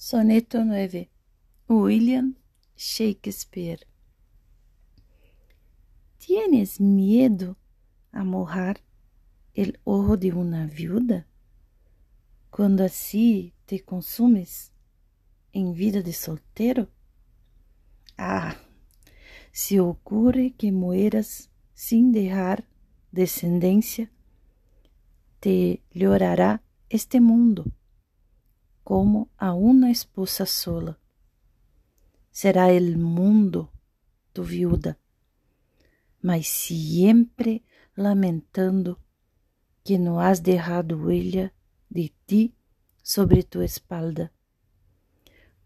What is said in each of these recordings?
Soneto 9. William Shakespeare. ¿Tienes miedo a mojar el ojo de una viuda? Cuando así te consumes en vida de soltero? Ah, si ocurre que mueras sin dejar descendencia, te llorará este mundo como a uma esposa sola. Será el mundo tu viuda, mas sempre lamentando que não has derrado huella de ti sobre tu espalda.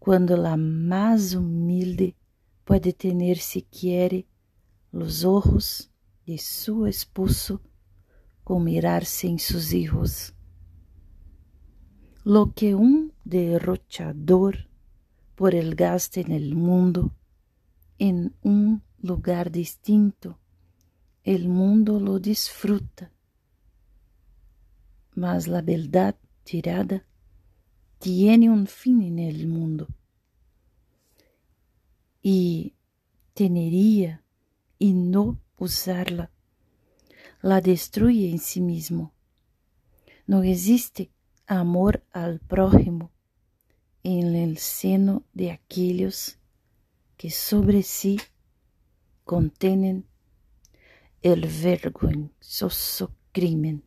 Quando la mais humilde pode tener si quiere los ojos de su esposo com mirar-se em sus hijos. Lo que derrochador por el gasto en el mundo, en un lugar distinto, el mundo lo disfruta. Mas la beldad tirada tiene un fin en el mundo. Y tenería y no usarla la destruye en sí mismo. No existe amor al prójimo en el seno de aquellos que sobre sí contienen el vergonzoso crimen